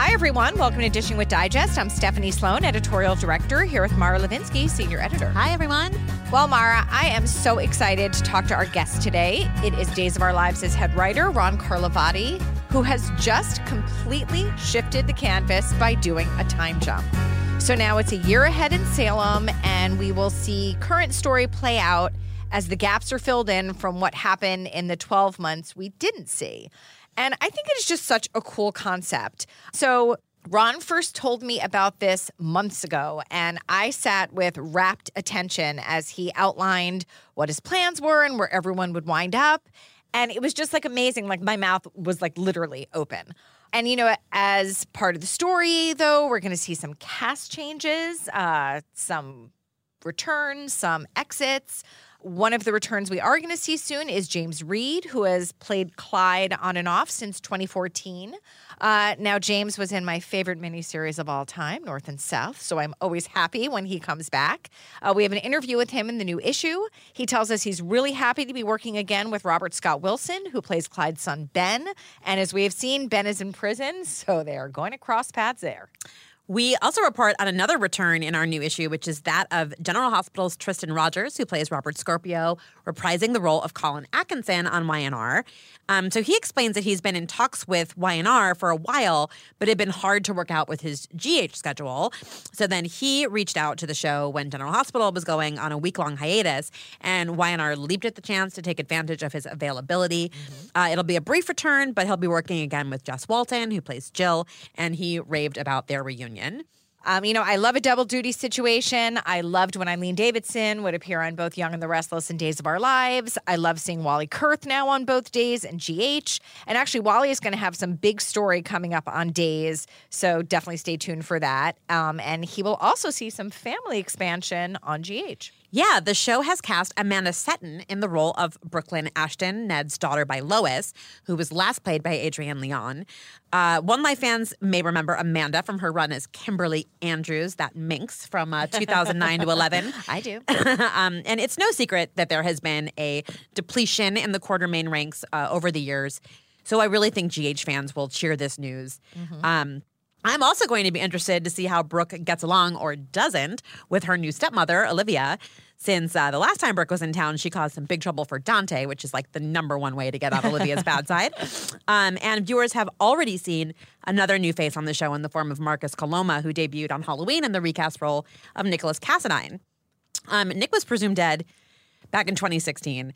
Hi, everyone. Welcome to Dishing with Digest. I'm Stephanie Sloane, editorial director, here with Mara Levinsky, senior editor. Hi, everyone. Well, Mara, I am so excited to talk to our guest today. It is Days of Our Lives' head writer, Ron Carlivati, who has just completely shifted the canvas by doing a time jump. So now it's a year ahead in Salem, and we will see current story play out as the gaps are filled in from what happened in the 12 months we didn't see. And I think it's just such a cool concept. So, Ron first told me about this months ago, and I sat with rapt attention as he outlined what his plans were and where everyone would wind up. And it was just like amazing. Like, my mouth was like literally open. And, you know, as part of the story, though, we're going to see some cast changes, uh, some returns, some exits. One of the returns we are going to see soon is James Read, who has played Clyde on and off since 2014. Uh, now, James was in my favorite miniseries of all time, North and South, so I'm always happy when he comes back. Uh, we have an interview with him in the new issue. He tells us he's really happy to be working again with Robert Scott Wilson, who plays Clyde's son, Ben. And as we have seen, Ben is in prison, so they are going to cross paths there. We also report on another return in our new issue, which is that of General Hospital's Tristan Rogers, who plays Robert Scorpio, reprising the role of Colin Atkinson on YNR. Um, so he explains that he's been in talks with YNR for a while, but it had been hard to work out with his GH schedule. So then he reached out to the show when General Hospital was going on a week long hiatus, and YNR leaped at the chance to take advantage of his availability. Mm-hmm. Uh, it'll be a brief return, but he'll be working again with Jess Walton, who plays Jill, and he raved about their reunion. Um, you know, I love a double duty situation. I loved when Eileen Davidson would appear on both Young and the Restless and Days of Our Lives. I love seeing Wally Kurth now on both Days and GH. And actually, Wally is going to have some big story coming up on Days, so definitely stay tuned for that. Um, and he will also see some family expansion on GH. Yeah, the show has cast Amanda Setton in the role of Brooklyn Ashton, Ned's daughter by Lois, who was last played by Adrienne Leon. Uh, One Life fans may remember Amanda from her run as Kimberly Andrews, that minx from uh, 2009 to 11. I do. um, and it's no secret that there has been a depletion in the Quartermaine ranks uh, over the years. So I really think GH fans will cheer this news. Mm-hmm. Um, I'm also going to be interested to see how Brooke gets along or doesn't with her new stepmother, Olivia. Since uh, the last time Brooke was in town, she caused some big trouble for Dante, which is like the number one way to get on Olivia's bad side. Um, and viewers have already seen another new face on the show in the form of Marcus Coloma, who debuted on Halloween in the recast role of Nicholas Cassadine. Um, Nick was presumed dead back in 2016.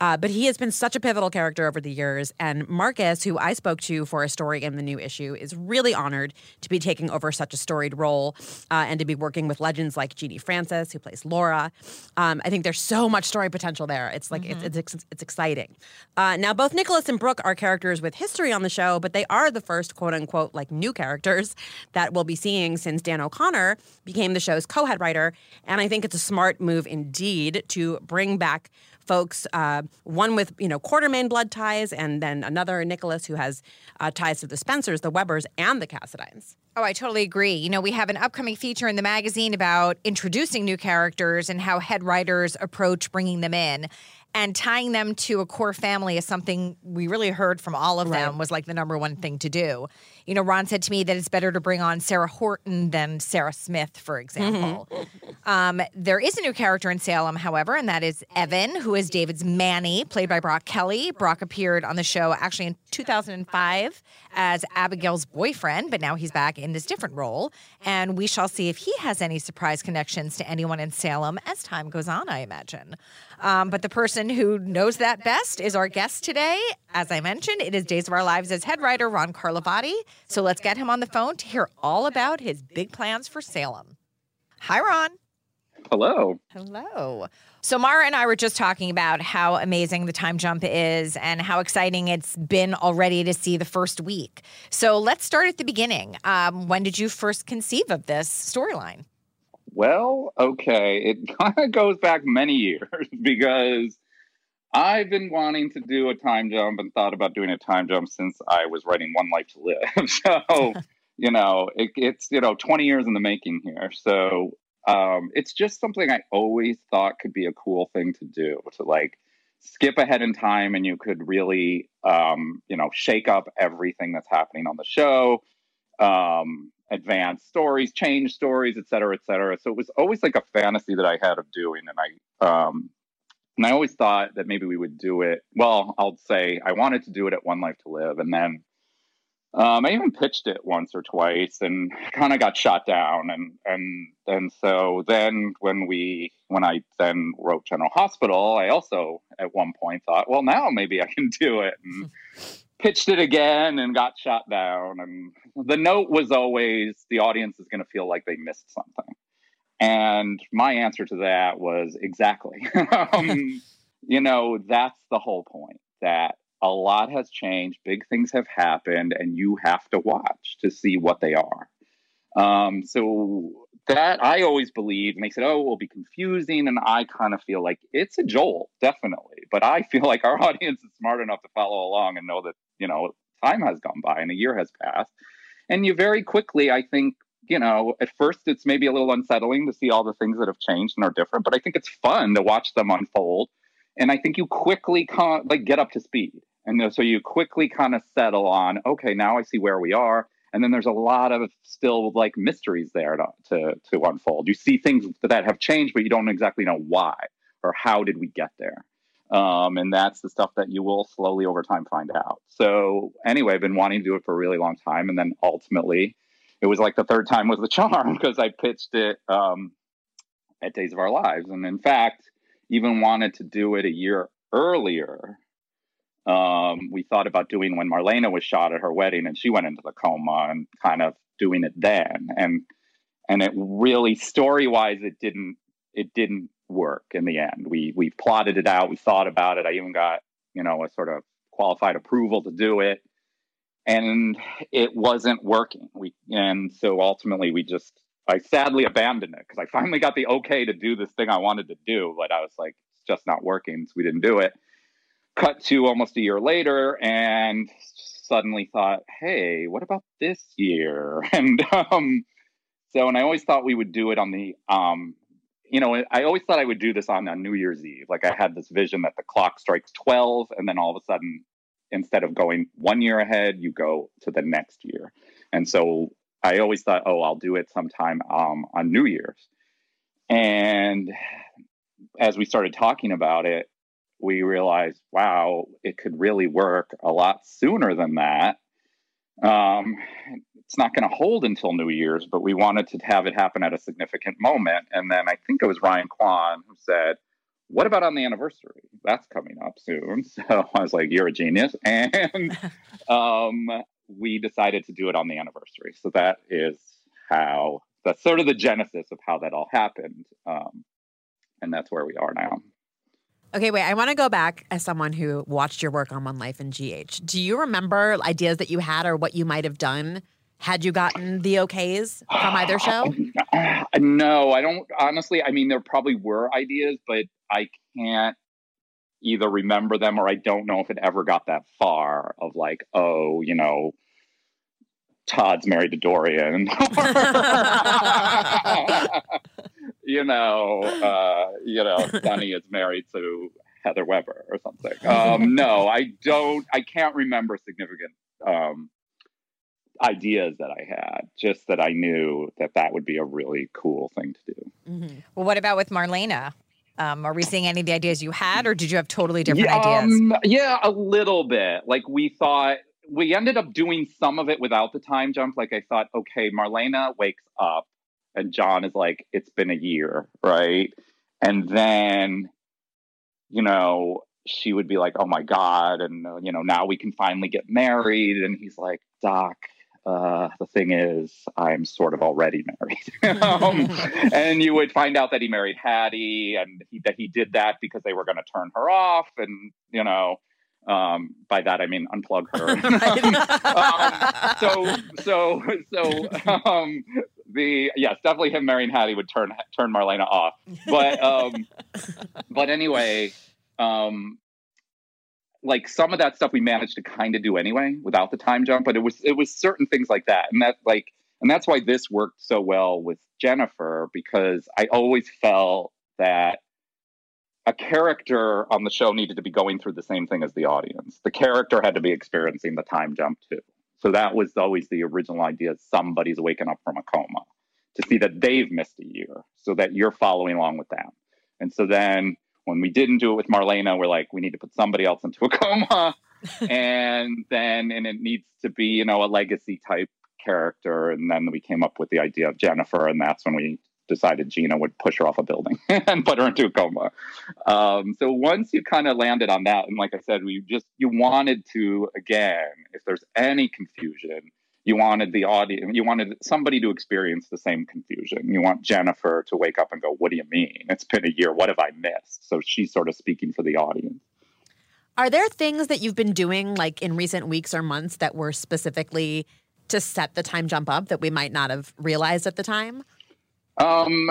Uh, but he has been such a pivotal character over the years. And Marcus, who I spoke to for a story in the new issue, is really honored to be taking over such a storied role uh, and to be working with legends like Genie Francis, who plays Laura. Um, I think there's so much story potential there. It's like mm-hmm. it's, it's, it's exciting. Uh, now, both Nicholas and Brooke are characters with history on the show, but they are the first quote unquote like new characters that we'll be seeing since Dan O'Connor became the show's co-head writer. And I think it's a smart move indeed to bring back folks, uh, one with you know Quartermaine blood ties, and then another Nicholas who has uh, ties to the Spencers, the Webbers, and the Cassadines. Oh, I totally agree. You know, we have an upcoming feature in the magazine about introducing new characters and how head writers approach bringing them in and tying them to a core family is something we really heard from all of them was like the number one thing to do. You know, Ron said to me that it's better to bring on Sarah Horton than Sarah Smith, for example. Mm-hmm. Um, there is a new character in Salem, however, and that is Evan, who is David's Manny, played by Brock Kelly. Brock appeared on the show actually in 2005 as Abigail's boyfriend, but now he's back in this different role. And we shall see if he has any surprise connections to anyone in Salem as time goes on, I imagine. Um, but the person who knows that best is our guest today. As I mentioned, it is Days of Our Lives as head writer Ron Carlivati. So let's get him on the phone to hear all about his big plans for Salem. Hi, Ron. Hello. Hello. So, Mara and I were just talking about how amazing the time jump is and how exciting it's been already to see the first week. So, let's start at the beginning. Um, when did you first conceive of this storyline? Well, okay. It kind of goes back many years because I've been wanting to do a time jump and thought about doing a time jump since I was writing One Life to Live. so, you know, it, it's, you know, 20 years in the making here. So um, it's just something I always thought could be a cool thing to do to like skip ahead in time and you could really, um, you know, shake up everything that's happening on the show. Um, advance stories, change stories, et cetera, et cetera. So it was always like a fantasy that I had of doing. And I, um, and I always thought that maybe we would do it. Well, I'll say I wanted to do it at One Life to Live. And then um, I even pitched it once or twice and kind of got shot down. And, and, and so then when we, when I then wrote General Hospital, I also at one point thought, well, now maybe I can do it. And, pitched it again and got shot down. And the note was always the audience is going to feel like they missed something. And my answer to that was exactly. um, you know, that's the whole point that a lot has changed, big things have happened, and you have to watch to see what they are. Um, so that I always believed, and they said, "Oh, it will be confusing," and I kind of feel like it's a jolt, definitely. But I feel like our audience is smart enough to follow along and know that you know time has gone by and a year has passed, and you very quickly, I think, you know, at first it's maybe a little unsettling to see all the things that have changed and are different, but I think it's fun to watch them unfold, and I think you quickly con- like get up to speed, and so you quickly kind of settle on, okay, now I see where we are and then there's a lot of still like mysteries there to, to, to unfold. You see things that have changed, but you don't exactly know why or how did we get there. Um, and that's the stuff that you will slowly over time find out. So anyway, I've been wanting to do it for a really long time, and then ultimately, it was like the third time was the charm because I pitched it um, at Days of Our Lives, and in fact, even wanted to do it a year earlier um, we thought about doing when Marlena was shot at her wedding and she went into the coma and kind of doing it then. And and it really story wise it didn't it didn't work in the end. We we plotted it out, we thought about it. I even got, you know, a sort of qualified approval to do it. And it wasn't working. We and so ultimately we just I sadly abandoned it because I finally got the okay to do this thing I wanted to do, but I was like, it's just not working. So we didn't do it cut to almost a year later and suddenly thought, hey, what about this year? And um, so, and I always thought we would do it on the, um, you know, I always thought I would do this on, on New Year's Eve. Like I had this vision that the clock strikes 12, and then all of a sudden, instead of going one year ahead, you go to the next year. And so I always thought, oh, I'll do it sometime um, on New Year's. And as we started talking about it, we realized, wow, it could really work a lot sooner than that. Um, it's not going to hold until New Year's, but we wanted to have it happen at a significant moment. And then I think it was Ryan Quan who said, what about on the anniversary? That's coming up soon. So I was like, you're a genius. And um, we decided to do it on the anniversary. So that is how, that's sort of the genesis of how that all happened. Um, and that's where we are now. Okay, wait. I want to go back as someone who watched your work on One Life and GH. Do you remember ideas that you had or what you might have done had you gotten the okays from either show? No, I don't. Honestly, I mean, there probably were ideas, but I can't either remember them or I don't know if it ever got that far of like, oh, you know, Todd's married to Dorian. you know, uh, you know, Sonny is married to Heather Weber or something. Um, no, I don't. I can't remember significant um, ideas that I had. Just that I knew that that would be a really cool thing to do. Mm-hmm. Well, what about with Marlena? Um, are we seeing any of the ideas you had, or did you have totally different yeah, ideas? Um, yeah, a little bit. Like we thought, we ended up doing some of it without the time jump. Like I thought, okay, Marlena wakes up, and John is like, it's been a year, right? And then, you know, she would be like, oh my god, and uh, you know, now we can finally get married. And he's like, Doc, uh, the thing is, I'm sort of already married. um, and you would find out that he married Hattie and he, that he did that because they were going to turn her off. And, you know, um, by that I mean unplug her. um, so, so, so, um, the yes, definitely him marrying Hattie would turn turn Marlena off. But, um, but anyway, um, like some of that stuff we managed to kind of do anyway without the time jump but it was it was certain things like that. And that like and that's why this worked so well with jennifer because i always felt that a character on the show needed to be going through the same thing as the audience. The character had to be experiencing the time jump too so that was always the original idea somebody's waking up from a coma to see that they've missed a year so that you're following along with them and so then when we didn't do it with Marlena, we're like, we need to put somebody else into a coma. and then, and it needs to be, you know, a legacy type character. And then we came up with the idea of Jennifer. And that's when we decided Gina would push her off a building and put her into a coma. Um, so once you kind of landed on that, and like I said, we just, you wanted to, again, if there's any confusion, you wanted the audience you wanted somebody to experience the same confusion. You want jennifer to wake up and go what do you mean? It's been a year. What have i missed? So she's sort of speaking for the audience. Are there things that you've been doing like in recent weeks or months that were specifically to set the time jump up that we might not have realized at the time um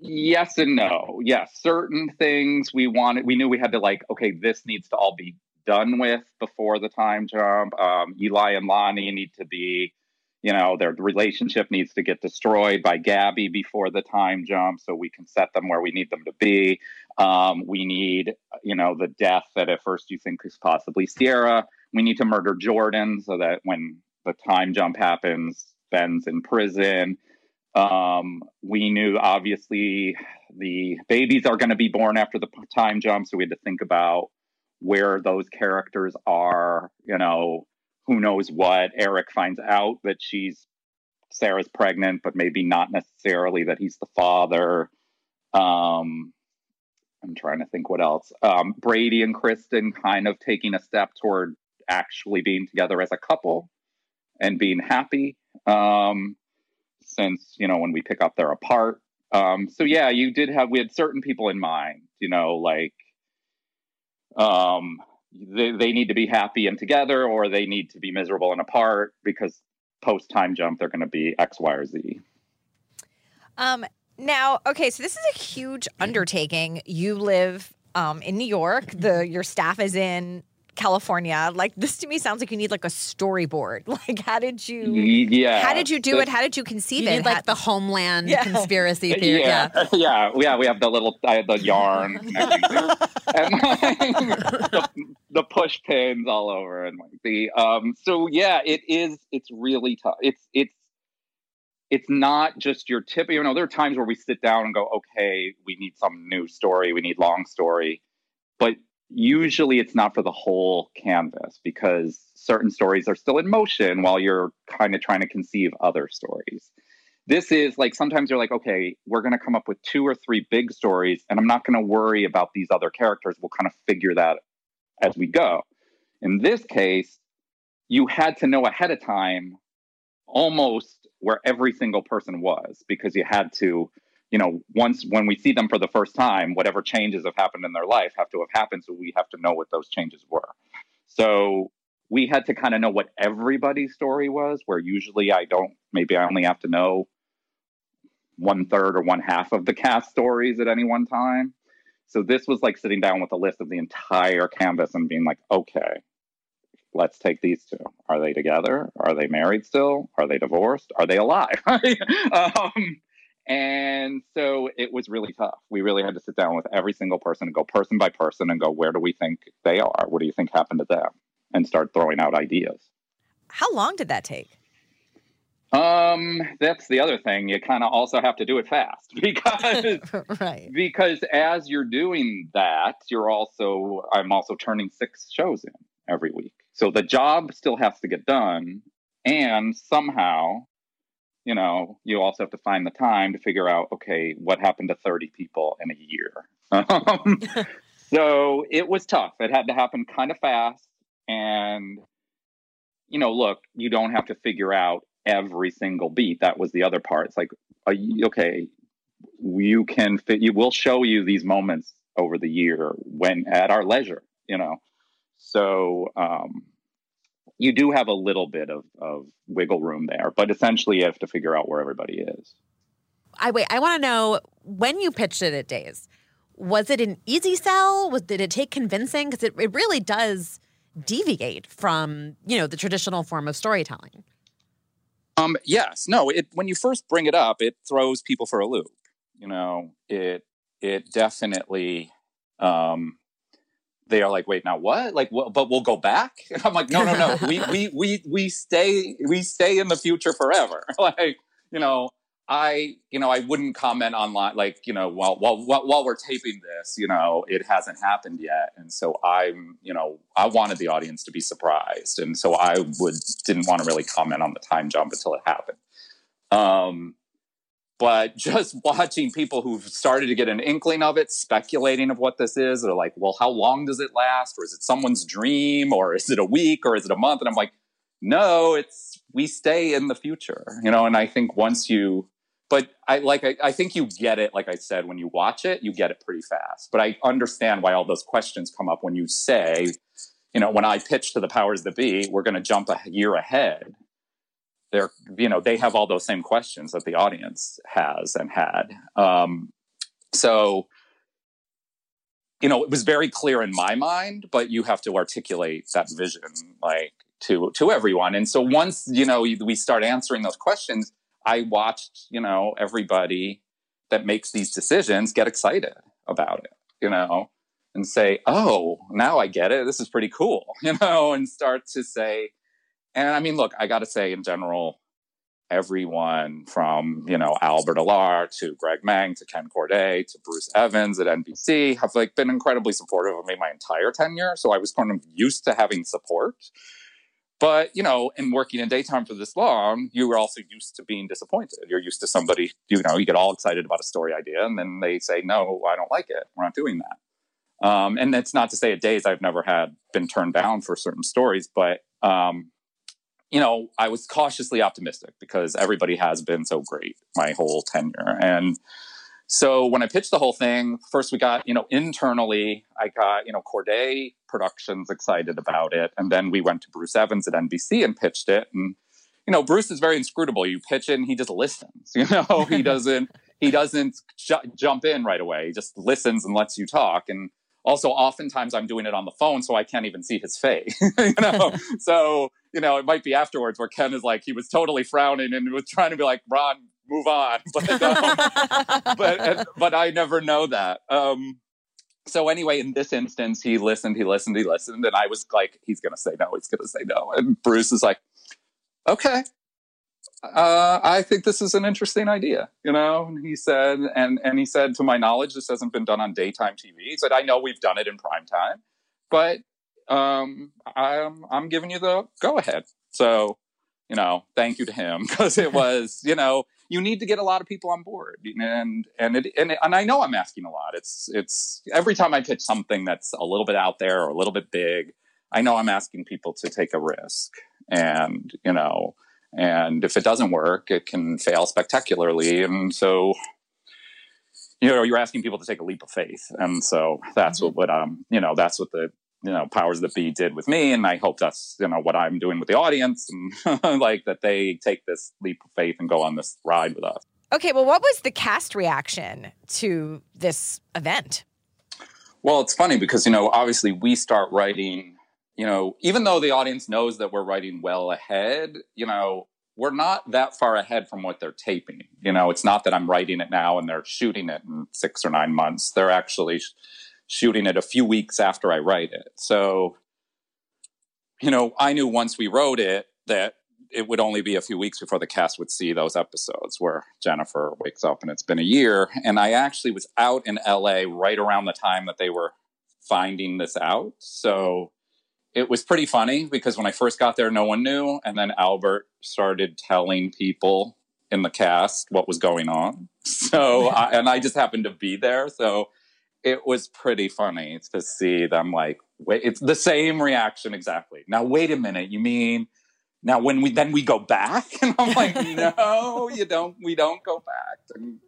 yes and no yes certain things we wanted we knew we had to like okay this needs to all be done with before the time jump. Um, Eli and Lani need to be, you know, their relationship needs to get destroyed by Gabby before the time jump so we can set them where we need them to be. Um, we need, you know, the death that at first you think is possibly Ciara. We need to murder Jordan so that when the time jump happens, Ben's in prison. Um, we knew obviously the babies are going to be born after the time jump, so we had to think about where those characters are, you know, who knows what. Eric finds out that she's Sarah's pregnant, but maybe not necessarily that he's the father. Um, I'm trying to think what else. Um, Brady and Kristen kind of taking a step toward actually being together as a couple and being happy. Um, since you know when we pick up they're apart. Um, so yeah, you did have we had certain people in mind. You know, like um, they, they need to be happy and together or they need to be miserable and apart because post time jump they're going to be x y or z um now okay so this is a huge undertaking you live um, in new york the your staff is in California. Like this to me sounds like you need like a storyboard. Like how did you? Yeah. How did you do it? How did you conceive you it? Need, like the homeland yeah. conspiracy theory. Yeah. yeah, yeah, yeah. We have the little I the yarn and the, the, push pins all over and like the um. So yeah, it is. It's really tough. It's it's it's not just your tip. You know, there are times where we sit down and go, okay, we need some new story. We need long story, but usually it's not for the whole canvas because certain stories are still in motion while you're kind of trying to conceive other stories. This is like sometimes you're like, okay, we're going to come up with two or three big stories, and I'm not going to worry about these other characters. We'll kind of figure that as we go. In this case, you had to know ahead of time almost where every single person was because you had to you know, once when we see them for the first time, whatever changes have happened in their life have to have happened. So we have to know what those changes were. So we had to kind of know what everybody's story was, where usually I don't, maybe I only have to know one third or one half of the cast stories at any one time. So this was like sitting down with a list of the entire canvas and being like, okay, let's take these two. Are they together? Are they married still? Are they divorced? Are they alive? um, and so it was really tough. We really had to sit down with every single person and go person by person and go, where do we think they are? What do you think happened to them? And start throwing out ideas. How long did that take? Um, that's the other thing. You kind of also have to do it fast because right. because as you're doing that, you're also I'm also turning six shows in every week. So the job still has to get done and somehow you know, you also have to find the time to figure out, okay, what happened to 30 people in a year? Um, so it was tough. It had to happen kind of fast. And, you know, look, you don't have to figure out every single beat. That was the other part. It's like, okay, you can fit, you will show you these moments over the year when at our leisure, you know. So, um, you do have a little bit of, of wiggle room there, but essentially you have to figure out where everybody is. I wait. I want to know when you pitched it at Days. Was it an easy sell? Was did it take convincing? Because it, it really does deviate from you know the traditional form of storytelling. Um. Yes. No. It when you first bring it up, it throws people for a loop. You know, it it definitely um they are like, wait, now what? Like, what, but we'll go back. And I'm like, no, no, no. we, we, we, we stay, we stay in the future forever. like, you know, I, you know, I wouldn't comment on like, you know, while, while, while we're taping this, you know, it hasn't happened yet. And so I'm, you know, I wanted the audience to be surprised. And so I would, didn't want to really comment on the time jump until it happened. Um, but just watching people who've started to get an inkling of it speculating of what this is they're like well how long does it last? Or is it someone's dream? Or is it a week? Or is it a month? And i'm like no it's we stay in the future you know and i think once you but i like I, I think you get it like i said when you watch it you get it pretty fast. But i understand why all those questions come up when you say you know when i pitch to the powers that be we're going to jump a year ahead they're you know they have all those same questions that the audience has and had. Um, so you know it was very clear in my mind but you have to articulate that vision like to to everyone. And so once you know we start answering those questions i watched you know everybody that makes these decisions get excited about it you know and say oh now i get it. This is pretty cool you know and start to say and I mean, look, I got to say, in general, everyone from you know Albert Alarr to Greg Meng to Ken Corday to Bruce Evans at NBC have like been incredibly supportive of me my entire tenure. So I was kind of used to having support. But you know, in working in daytime for this long, you were also used to being disappointed. You're used to somebody, you know, you get all excited about a story idea, and then they say, "No, I don't like it. We're not doing that." Um, and that's not to say at days I've never had been turned down for certain stories, but um, you know, I was cautiously optimistic because everybody has been so great my whole tenure. And so when I pitched the whole thing, first we got, you know, internally, I got, you know, Corday Productions excited about it. And then we went to Bruce Evans at NBC and pitched it. And, you know, Bruce is very inscrutable. You pitch it and he just listens, you know, he doesn't, he doesn't ju- jump in right away. He just listens and lets you talk. And also oftentimes I'm doing it on the phone, so I can't even see his face, you know? so, you know, it might be afterwards where Ken is like, he was totally frowning and was trying to be like, Ron, move on. But, um, but, but I never know that. Um, so anyway, in this instance, he listened, he listened, he listened, and I was like, he's going to say no, he's going to say no. And Bruce is like, okay, uh, I think this is an interesting idea, you know. And he said, and and he said, to my knowledge, this hasn't been done on daytime TV. He said, I know we've done it in prime time, but um, I'm I'm giving you the go ahead. So, you know, thank you to him because it was, you know, you need to get a lot of people on board, and and it, and it, and I know I'm asking a lot. It's it's every time I pitch something that's a little bit out there or a little bit big, I know I'm asking people to take a risk, and you know, and if it doesn't work, it can fail spectacularly, and so you know you're asking people to take a leap of faith and so that's mm-hmm. what, what um you know that's what the you know powers that be did with me and i hope that's you know what i'm doing with the audience and like that they take this leap of faith and go on this ride with us okay well what was the cast reaction to this event well it's funny because you know obviously we start writing you know, even though the audience knows that we're writing well ahead, you know, we're not that far ahead from what they're taping. You know, it's not that I'm writing it now and they're shooting it in six or nine months. They're actually shooting it a few weeks after I write it. So, you know, I knew once we wrote it that it would only be a few weeks before the cast would see those episodes where Jennifer wakes up and it's been a year. And I actually was out in LA right around the time that they were finding this out. So it was pretty funny because when I first got there, no one knew. And then Albert started telling people in the cast what was going on. So, I, and I just happened to be there. So it was pretty funny to see them like, wait, it's the same reaction exactly. Now, wait a minute. You mean now when we then we go back and i'm like no you don't we don't go back and,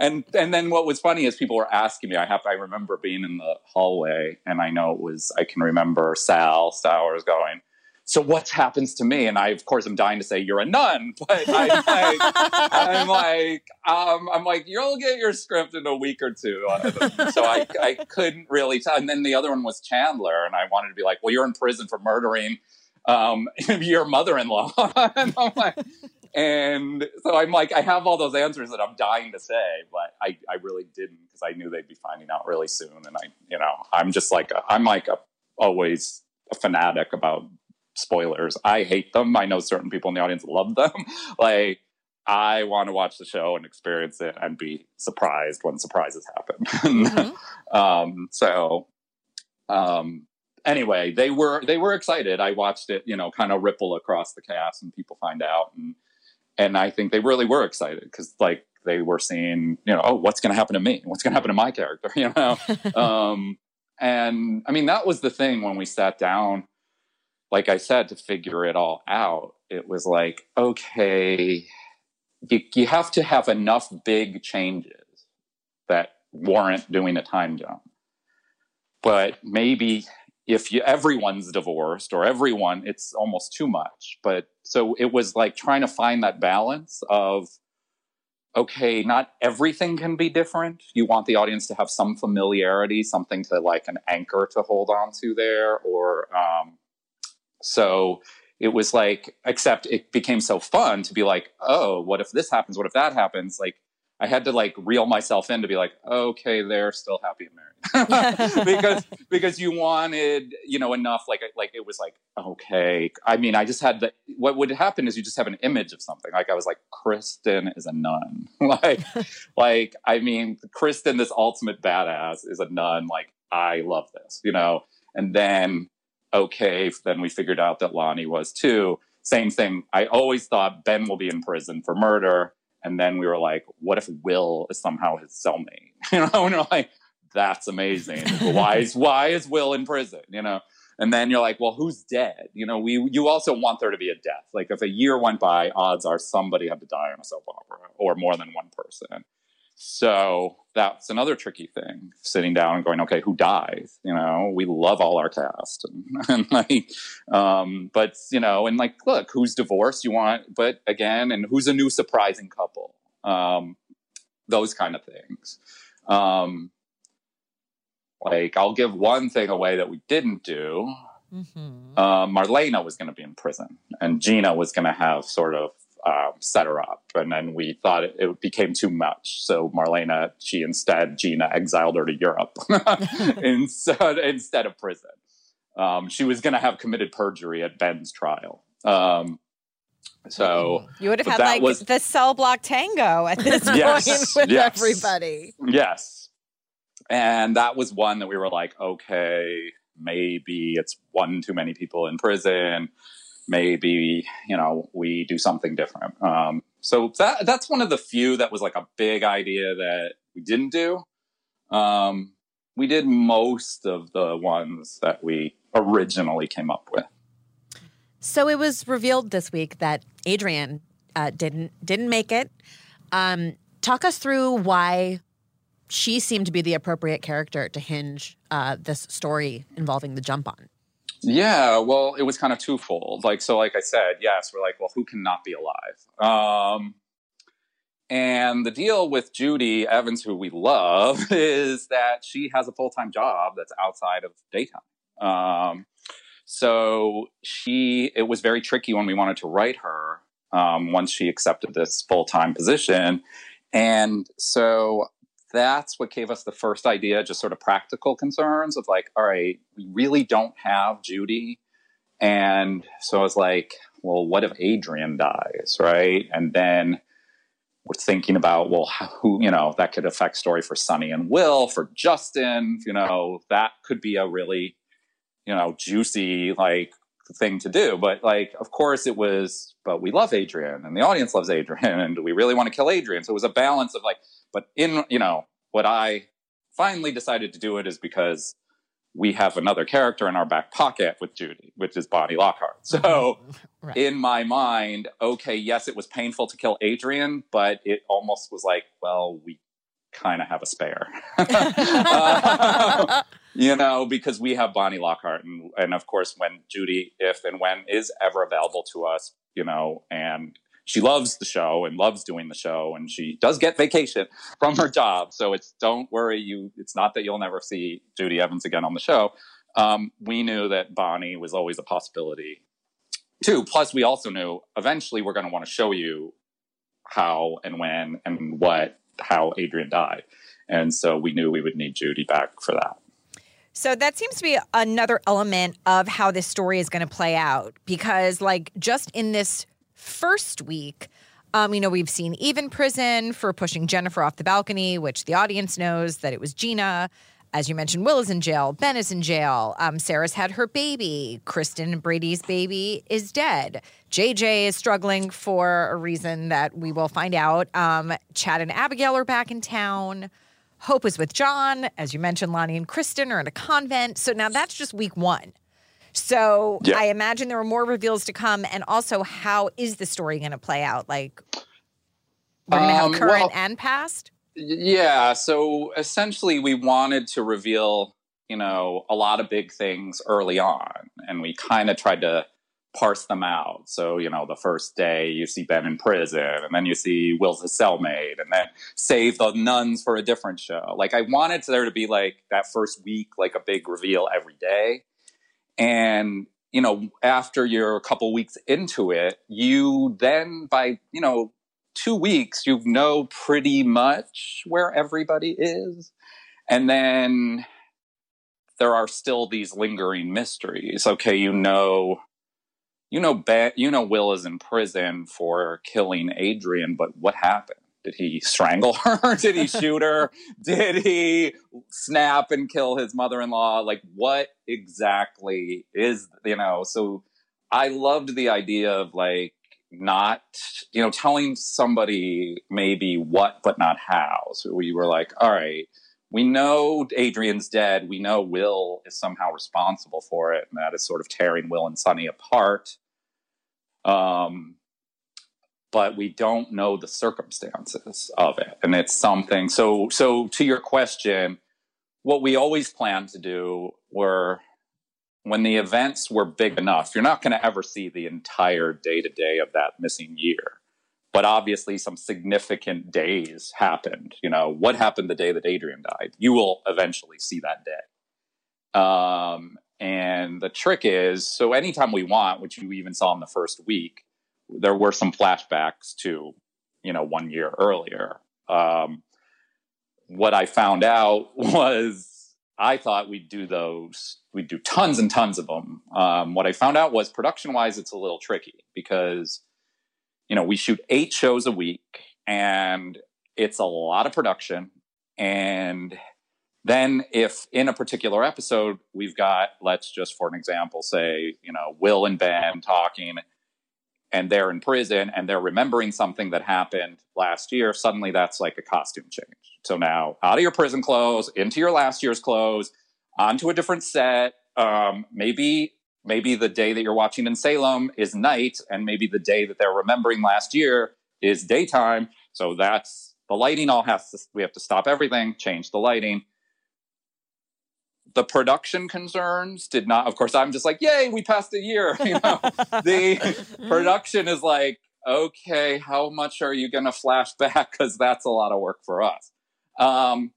and and then what was funny is people were asking me i have i remember being in the hallway and i know it was i can remember sal stowers going so what happens to me and i of course i'm dying to say you're a nun but I, i'm like um, i'm like you'll get your script in a week or two so I, I couldn't really tell and then the other one was chandler and i wanted to be like well you're in prison for murdering um, your mother-in-law. and, like, and so I'm like, I have all those answers that I'm dying to say, but I, I really didn't because I knew they'd be finding out really soon. And I, you know, I'm just like, i am like a, always a fanatic about spoilers. I hate them. I know certain people in the audience love them. like, I want to watch the show and experience it and be surprised when surprises happen. Mm-hmm. um, so, um, anyway, they were they were excited. I watched it, you know, kind of ripple across the cast and people find out and and I think they really were excited because like they were seeing, you know, oh, what's going to happen to me? What's going to happen to my character? You know, um, and I mean that was the thing when we sat down, like I said, to figure it all out. It was like, okay, you, you have to have enough big changes that warrant doing a time jump, but maybe if you, everyone's divorced or everyone, it's almost too much. But so it was like trying to find that balance of, okay, not everything can be different. You want the audience to have some familiarity, something to like an anchor to hold on to there. Or, um, so it was like, except it became so fun to be like, oh, what if this happens? What if that happens? Like, I had to like reel myself in to be like, okay, they're still happy and married because because you wanted you know enough like like it was like okay. I mean, I just had the what would happen is you just have an image of something. Like I was like, Kristen is a nun. like like I mean, Kristen, this ultimate badass, is a nun. Like I love this, you know. And then okay, then we figured out that Lani was too. Same thing. I always thought Ben will be in prison for murder and then we were like, what if Will is somehow his cellmate? You know, and we're like, that's amazing. why is why is Will in prison? You know? And then you're like, well, who's dead? You know, we you also want there to be a death. Like if a year went by, odds are somebody had to die on a soap opera or more than one person. So that's another tricky thing, sitting down and going, okay, who dies? You know, we love all our cast, and, and like, um, but you know, and like, look, who's divorced? You want, but again, and who's a new surprising couple? Um, those kind of things. Um, like, I'll give one thing away that we didn't do. Mm-hmm. Uh, Marlena was going to be in prison, and Gina was going to have sort of um, set her up. And then we thought it, it, became too much. So Marlena, she instead, Gina exiled her to Europe instead, instead of prison. Um, she was going to have committed perjury at Ben's trial. Um, so you would have had like was, the cell block tango at this yes, point with yes, everybody. Yes. And that was one that we were like, okay, maybe it's one too many people in prison maybe you know we do something different. Um, so that that's one of the few that was like a big idea that we didn't do. Um, we did most of the ones that we originally came up with. So it was revealed this week that Adrian uh, didn't didn't make it. Um, talk us through why she seemed to be the appropriate character to hinge uh, this story involving the jump on. Yeah, well, it was kind of twofold. Like, so, like I said, yes, we're like, well, who can not be alive? Um, and the deal with Judy Evans, who we love, is that she has a full time job that's outside of daytime. Um, so she, it was very tricky when we wanted to write her um, once she accepted this full time position. And so that's what gave us the first idea, just sort of practical concerns of like, all right, we really don't have Judy. And so I was like, well, what if Adrian dies, right? And then we're thinking about, well, who, you know, that could affect story for Sonny and Will, for Justin, you know, that could be a really, you know, juicy, like, thing to do. But like, of course, it was. But we love Adrian, and the audience loves Adrian, and we really want to kill Adrian. So it was a balance of like. But in you know what I finally decided to do it is because we have another character in our back pocket with Judy, which is Bonnie Lockhart. So right. in my mind, okay, yes, it was painful to kill Adrian, but it almost was like, well, we kind of have a spare. uh, you know, because we have Bonnie Lockhart, and, and of course, when Judy, if and when is ever available to us, you know, and she loves the show and loves doing the show, and she does get vacation from her job. So it's don't worry, you. It's not that you'll never see Judy Evans again on the show. Um, we knew that Bonnie was always a possibility too. Plus, we also knew eventually we're going to want to show you how and when and what how Adrian died. And so we knew we would need Judy back for that. So that seems to be another element of how this story is going to play out because, like, just in this first week, um, you know, we've seen Eve in prison for pushing Jennifer off the balcony, which the audience knows that it was Gina. As you mentioned, Will is in jail. Ben is in jail. Um, Sarah's had her baby. Kristen Brady's baby is dead. JJ is struggling for a reason that we will find out. Um, Chad and Abigail are back in town. Hope is with John. As you mentioned, Lani and Kristen are in a convent. So now that's just week one. So yeah. I imagine there are more reveals to come. And also, how is the story going to play out? Like, we're going to have um, current well, and past? Yeah. So essentially, we wanted to reveal, you know, a lot of big things early on. And we kind of tried to parse them out. So, you know, the first day you see Ben in prison, and then you see Will's a cellmate, and then save the nuns for a different show. Like, I wanted there to be like that first week, like a big reveal every day. And, you know, after you're a couple weeks into it, you then by, you know, two weeks, you know pretty much where everybody is. And then there are still these lingering mysteries. Okay, you know, you know, you know, Will is in prison for killing Adrian, but what happened? Did he strangle her? Did he shoot her? Did he snap and kill his mother-in-law? Like, what exactly is you know? So, I loved the idea of like not you know telling somebody maybe what but not how so we were like all right we know adrian's dead we know will is somehow responsible for it and that is sort of tearing will and sonny apart um but we don't know the circumstances of it and it's something so so to your question what we always planned to do were when the events were big enough, you're not going to ever see the entire day to day of that missing year. But obviously, some significant days happened. You know, what happened the day that Adrian died? You will eventually see that day. Um, and the trick is so anytime we want, which you even saw in the first week, there were some flashbacks to, you know, one year earlier. Um, what I found out was I thought we'd do those, we'd do tons and tons of them. Um, what I found out was production wise, it's a little tricky because, you know, we shoot eight shows a week and it's a lot of production. And then if in a particular episode, we've got, let's just for an example, say, you know, Will and Ben talking and they're in prison and they're remembering something that happened last year, suddenly that's like a costume change. So now out of your prison clothes, into your last year's clothes, onto a different set. Um, maybe maybe the day that you're watching in Salem is night, and maybe the day that they're remembering last year is daytime. So that's the lighting all has to we have to stop everything, change the lighting. The production concerns did not, of course, I'm just like, yay, we passed a year. You know, the production is like, okay, how much are you going to flash back? Because that's a lot of work for us. Um,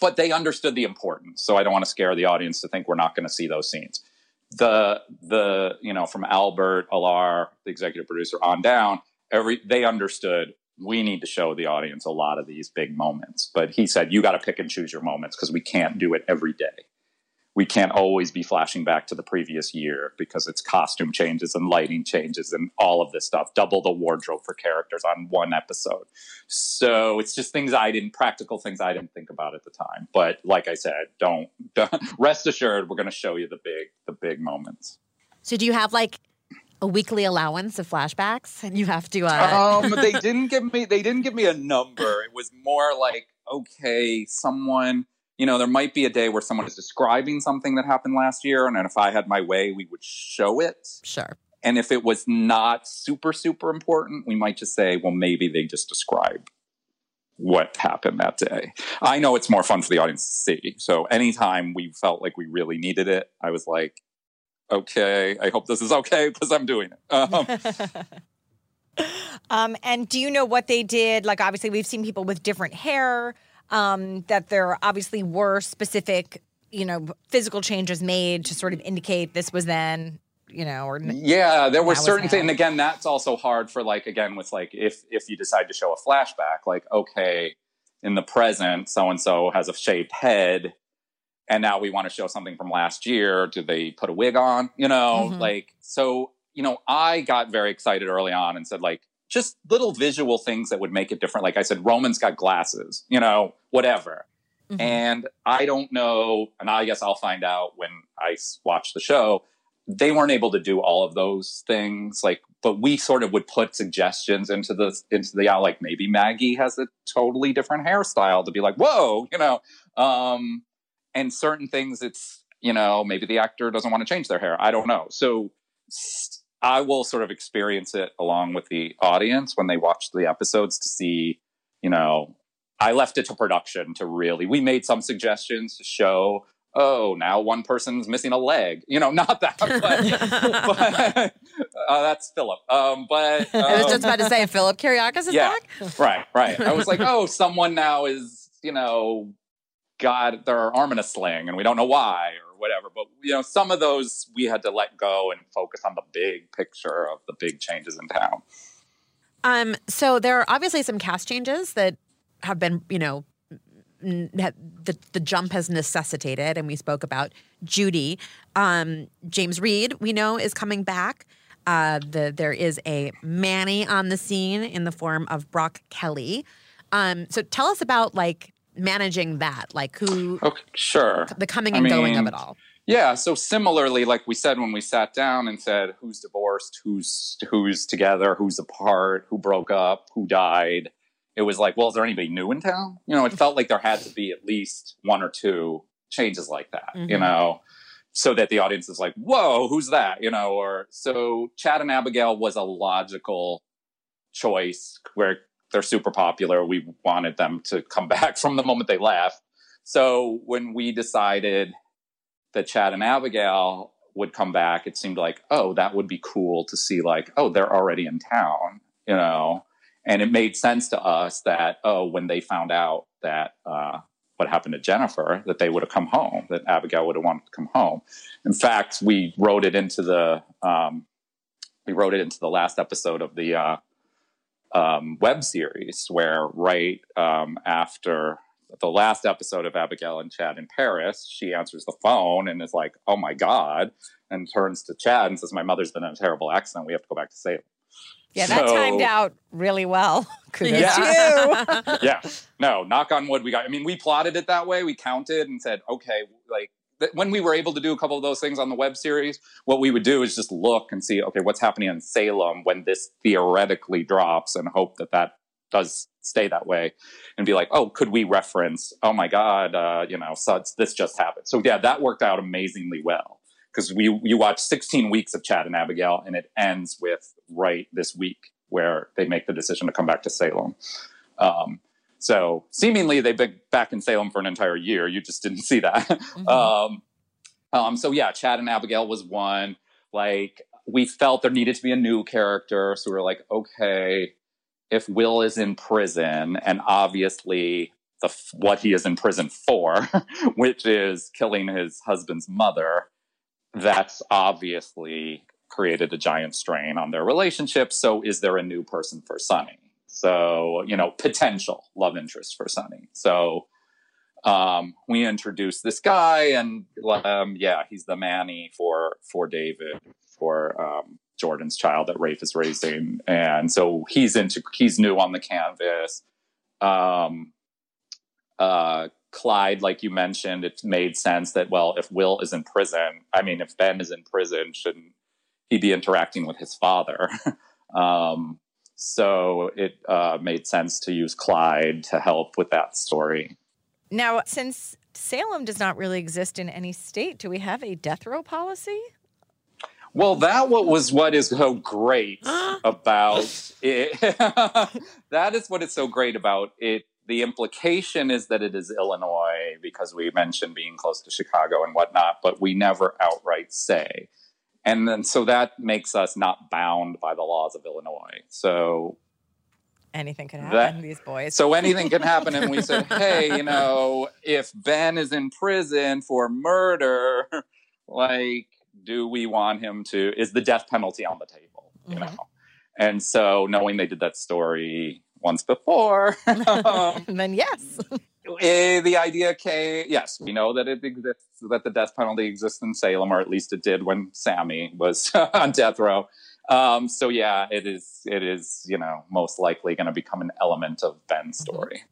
but they understood the importance. So I don't want to scare the audience to think we're not going to see those scenes. the the you know from Albert Alarr, the executive producer, on down, every they understood we need to show the audience a lot of these big moments. But he said you got to pick and choose your moments because we can't do it every day we can't always be flashing back to the previous year because it's costume changes and lighting changes and all of this stuff. Double the wardrobe for characters on one episode. So it's just things i didn't practical things i didn't think about at the time. But like i said don't, don't rest assured we're going to show you the big the big moments. So do you have like a weekly allowance of flashbacks? And you have to uh... um they didn't give me they didn't give me a number. It was more like okay someone you know, there might be a day where someone is describing something that happened last year, and if I had my way, we would show it. Sure. And if it was not super, super important, we might just say, well, maybe they just describe what happened that day. I know it's more fun for the audience to see. So anytime we felt like we really needed it, I was like, okay, I hope this is okay because I'm doing it. Um, um, and do you know what they did? Like, obviously, we've seen people with different hair um, that there obviously were specific, you know, physical changes made to sort of indicate this was then, you know, or yeah, there were certain things. And again, that's also hard for like again with like if if you decide to show a flashback, like okay, in the present, so and so has a shaved head. And now we want to show something from last year. Do they put a wig on? You know, mm-hmm. like, so, you know, I got very excited early on and said, like, just little visual things that would make it different. Like I said, Roman's got glasses, you know, whatever. Mm-hmm. And I don't know, and I guess I'll find out when I watch the show. They weren't able to do all of those things, like, but we sort of would put suggestions into the into the out, like maybe Maggie has a totally different hairstyle to be like, whoa, you know, um, and certain things it's you know maybe the actor doesn't want to change their hair. I don't know. So I will sort of experience it along with the audience when they watch the episodes to see, you know, I left it to production to really, we made some suggestions to show, oh, now one person's missing a leg. You know, not that, but, but uh, that's Philip. Um, but um, I was just about to say, Philip Kiriakis is yeah, back? right, right. I was like, oh, someone now is, you know, got their arm in a sling and we don't know why or whatever. But you know, some of those we had to let go and focus on the big picture of the big changes in town. Um, so there are obviously some cast changes that have been, you know, that the the jump has necessitated, and we spoke about Judy. Um, James Read, we know, is coming back. Uh, the, there is a Manny on the scene in the form of Brock Kelly. Um, so tell us about like managing that? Like who? Okay, sure. The coming and I going of it all. Yeah. So similarly, like we said when we sat down and said who's divorced, who's who's together, who's apart, who broke up, who died. It was like, well, is there anybody new in town? You know, it felt like there had to be at least one or two changes like that. Mm-hmm. You know. So that the audience is like, whoa, who's that? You know, or so Chad and Abigail was a logical choice where they're super popular. We wanted them to come back from the moment they left. So when we decided that Chad and Abigail would come back, it seemed like, oh, that would be cool to see, like, oh, they're already in town, you know? And it made sense to us that, oh, when they found out that uh, what happened to Jennifer, that they would have come home, that Abigail would have wanted to come home. In fact, we wrote it into the um, we wrote it into the last episode of the uh, um, web series where right um, after the last episode of Abigail and Chad in Paris, she answers the phone and is like, "Oh my god!" and turns to Chad and says, "My mother's been in a terrible accident. We have to go back to Salem." Yeah, so, that timed out really well. Kudos yeah. yeah. No, knock on wood. We got. I mean, we plotted it that way. We counted and said, okay, like when we were able to do a couple of those things on the web series, what we would do is just look and see, okay, what's happening in Salem when this theoretically drops, and hope that that does stay that way, and be like, oh, could we reference? Oh my God, uh, you know, so this just happened. So yeah, that worked out amazingly well because we you watch 16 weeks of Chad and Abigail, and it ends with right this week where they make the decision to come back to Salem. Um, so seemingly they've been back in Salem for an entire year. You just didn't see that. Mm-hmm. Um, um, so yeah, Chad and Abigail was one. Like we felt there needed to be a new character. So we were like, okay, if Will is in prison and obviously the what he is in prison for, which is killing his husband's mother, that's obviously created a giant strain on their relationship. So is there a new person for Sonny? So, you know, potential love interest for Sonny. So um, we introduce this guy and um, yeah, he's the Manny for for David, for um, Jordan's child that Rafe is raising. And so he's into he's new on the canvas. Um uh Clyde, like you mentioned, it made sense that well, if Will is in prison, I mean, if Ben is in prison, shouldn't he be interacting with his father? um, so it uh, made sense to use Clyde to help with that story. Now, since Salem does not really exist in any state, do we have a death row policy? Well, that what was what is so great about it. that is what is so great about it. The implication is that it is Illinois because we mentioned being close to Chicago and whatnot, but we never outright say. And then so that makes us not bound by the laws of Illinois. So anything can happen that, these boys so anything can happen and we said hey you know if ben is in prison for murder like do we want him to is the death penalty on the table you mm-hmm. know and so knowing they did that story once before um, then yes eh, the idea came yes we know that it exists that the death penalty exists in salem or at least it did when sammy was on death row um, so yeah it is it is you know most likely going to become an element of ben's mm-hmm. story mm-hmm.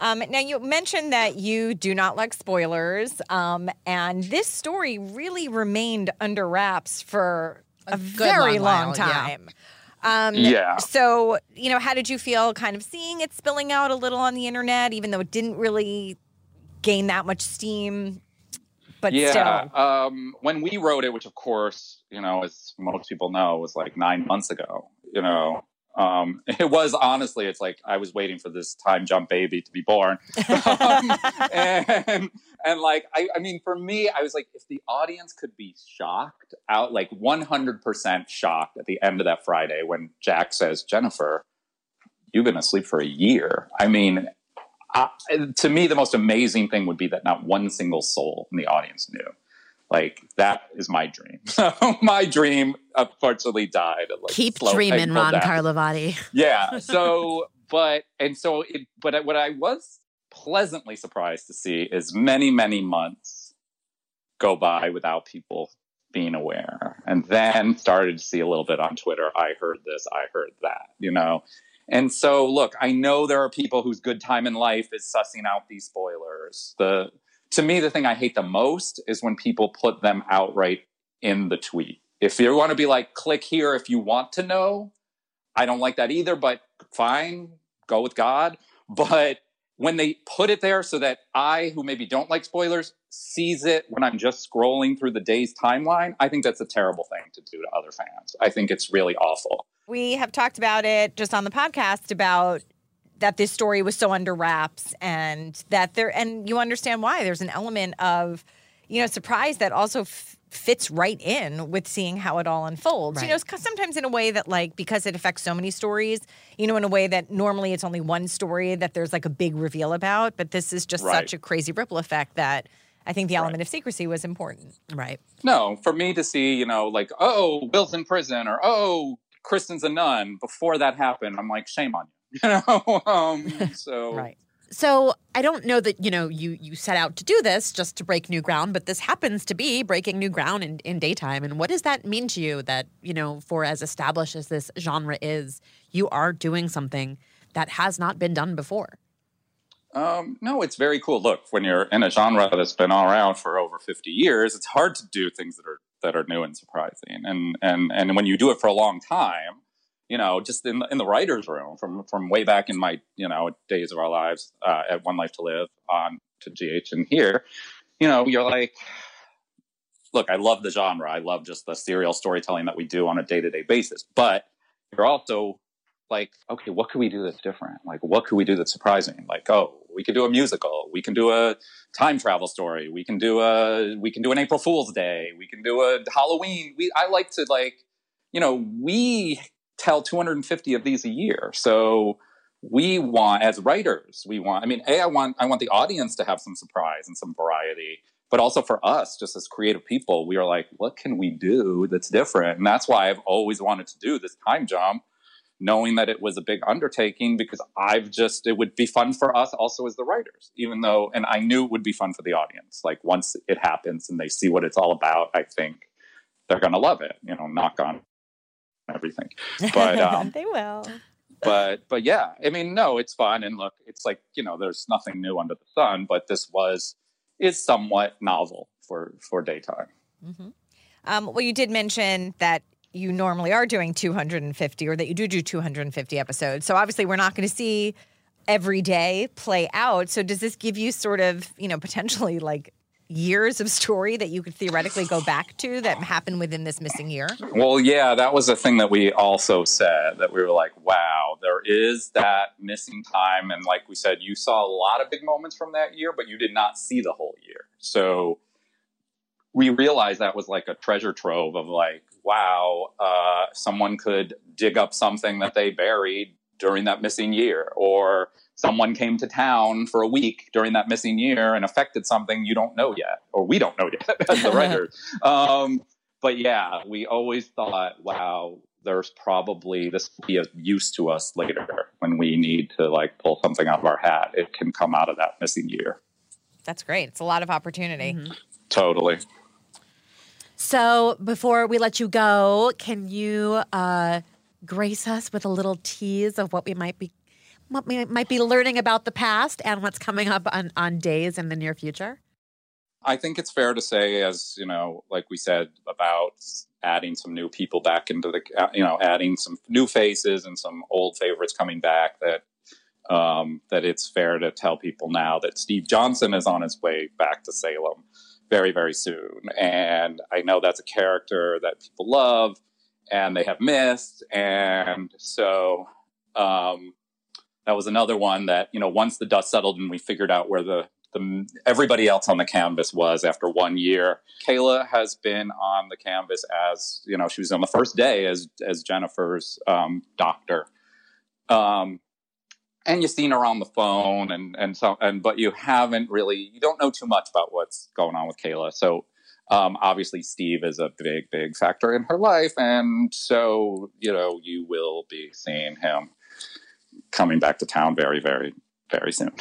Um, now, you mentioned that you do not like spoilers, um, and this story really remained under wraps for a, a very long, long time. Yeah. Um, yeah. So, you know, how did you feel kind of seeing it spilling out a little on the internet, even though it didn't really gain that much steam? But yeah, still. Um, when we wrote it, which of course, you know, as most people know, was like nine months ago, you know, um, it was honestly, it's like I was waiting for this time jump baby to be born. um, and, and like, I, I mean, for me, I was like, if the audience could be shocked out, like 100% shocked at the end of that Friday when Jack says, Jennifer, you've been asleep for a year. I mean, I, to me, the most amazing thing would be that not one single soul in the audience knew. Like that is my dream. So my dream unfortunately died. Like, Keep dreaming, Ron death. Carlivati. Yeah. So, but and so, it, but what I was pleasantly surprised to see is many, many months go by without people being aware, and then started to see a little bit on Twitter. I heard this. I heard that. You know. And so, look, I know there are people whose good time in life is sussing out these spoilers. The to me, the thing I hate the most is when people put them outright in the tweet. If you want to be like, click here if you want to know, I don't like that either, but fine, go with God. But when they put it there so that I, who maybe don't like spoilers, sees it when I'm just scrolling through the day's timeline, I think that's a terrible thing to do to other fans. I think it's really awful. We have talked about it just on the podcast about that this story was so under wraps and that there and you understand why there's an element of you know surprise that also f- fits right in with seeing how it all unfolds right. you know sometimes in a way that like because it affects so many stories you know in a way that normally it's only one story that there's like a big reveal about but this is just right. such a crazy ripple effect that I think the element right. of secrecy was important. Right. No, for me to see, you know, like, oh, Will's in prison or oh, Kristen's a nun before that happened, I'm like, shame on you. you know um, so right so i don't know that you know you you set out to do this just to break new ground but this happens to be breaking new ground in, in daytime and what does that mean to you that you know for as established as this genre is you are doing something that has not been done before um, no, it's very cool. Look, when you're in a genre that's been all around for over 50 years, it's hard to do things that are that are new and surprising. And and and when you do it for a long time, you know, just in in the writers' room from from way back in my you know days of our lives uh, at One Life to Live on to GH and here, you know, you're like, look, I love the genre. I love just the serial storytelling that we do on a day to day basis. But you're also like, okay, what could we do that's different? Like, what could we do that's surprising? Like, oh, we could do a musical. We can do a time travel story. We can do a we can do an April Fool's Day. We can do a Halloween. We I like to like, you know, we tell 250 of these a year. So we want, as writers, we want. I mean, a I want I want the audience to have some surprise and some variety. but also for us, just as creative people, we are like, what can we do that's different? And that's why I've always wanted to do this time jump, knowing that it was a big undertaking because I've just, it would be fun for us also as the writers, even though, and I knew it would be fun for the audience. Like once it happens and they see what it's all about, I think they're going to love it, you know, knock on everything. But, um, they will. but but yeah i mean no it's fun and look it's like you know there's nothing new under the sun but this was is somewhat novel for for daytime. Mm-hmm. Um, well, you did mention that you normally are doing 250 or that you do do 250 episodes. So obviously, we're not going to see every day play out. So does this give you sort of, you know, potentially like years of story that you could theoretically go back to that happened within this missing year? Well, yeah, that was a thing that we also said that we were like, wow, there is that missing time. And like we said, you saw a lot of big moments from that year, but you did not see the whole year. So we realized that was like a treasure trove of like, wow, uh, someone could dig up something that they buried during that missing year or someone came to town for a week during that missing year and affected something you don't know yet, or we don't know yet as the writers. um, but yeah, we always thought, wow, there's probably this will be of use to us later when we need to like pull something out of our hat. It can come out of that missing year. That's great. It's a lot of opportunity. Mm-hmm. Totally. So before we let you go, can you uh, grace us with a little tease of what we might be what we might be learning about the past and what's coming up on, on days in the near future? I think it's fair to say, as you know, like we said about adding some new people back into the, uh, you know, adding some new faces and some old favorites coming back. That um, that it's fair to tell people now that Steve Johnson is on his way back to Salem very, very soon, and I know that's a character that people love and they have missed, and so um, that was another one that you know once the dust settled and we figured out where the the, everybody else on the canvas was after one year. Kayla has been on the canvas as you know she was on the first day as as Jennifer's um, doctor, um, and you've seen her on the phone and and so and but you haven't really you don't know too much about what's going on with Kayla. So um, obviously Steve is a big big factor in her life, and so you know you will be seeing him coming back to town very, very, very soon.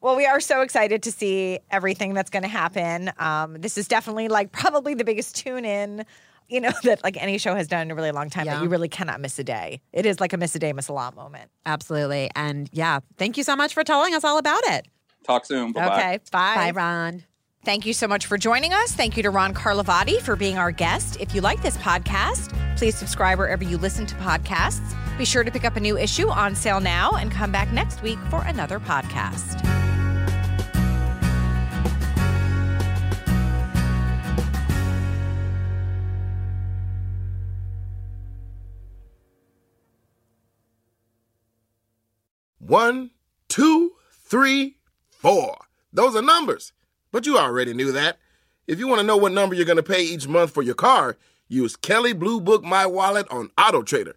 Well, we are so excited to see everything that's going to happen. Um, this is definitely like probably the biggest tune in, you know, that like any show has done in a really long time yeah. that you really cannot miss a day. It is like a miss a day, miss a lot moment. Absolutely. And yeah, thank you so much for telling us all about it. Talk soon. Bye-bye. Okay. Bye. Bye, Ron. Thank you so much for joining us. Thank you to Ron Carlivati for being our guest. If you like this podcast, please subscribe wherever you listen to podcasts. Be sure to pick up a new issue on sale now and come back next week for another podcast. One, two, three, four. Those are numbers. But you already knew that. If you want to know what number you're going to pay each month for your car, use Kelley Blue Book My Wallet on Auto Trader.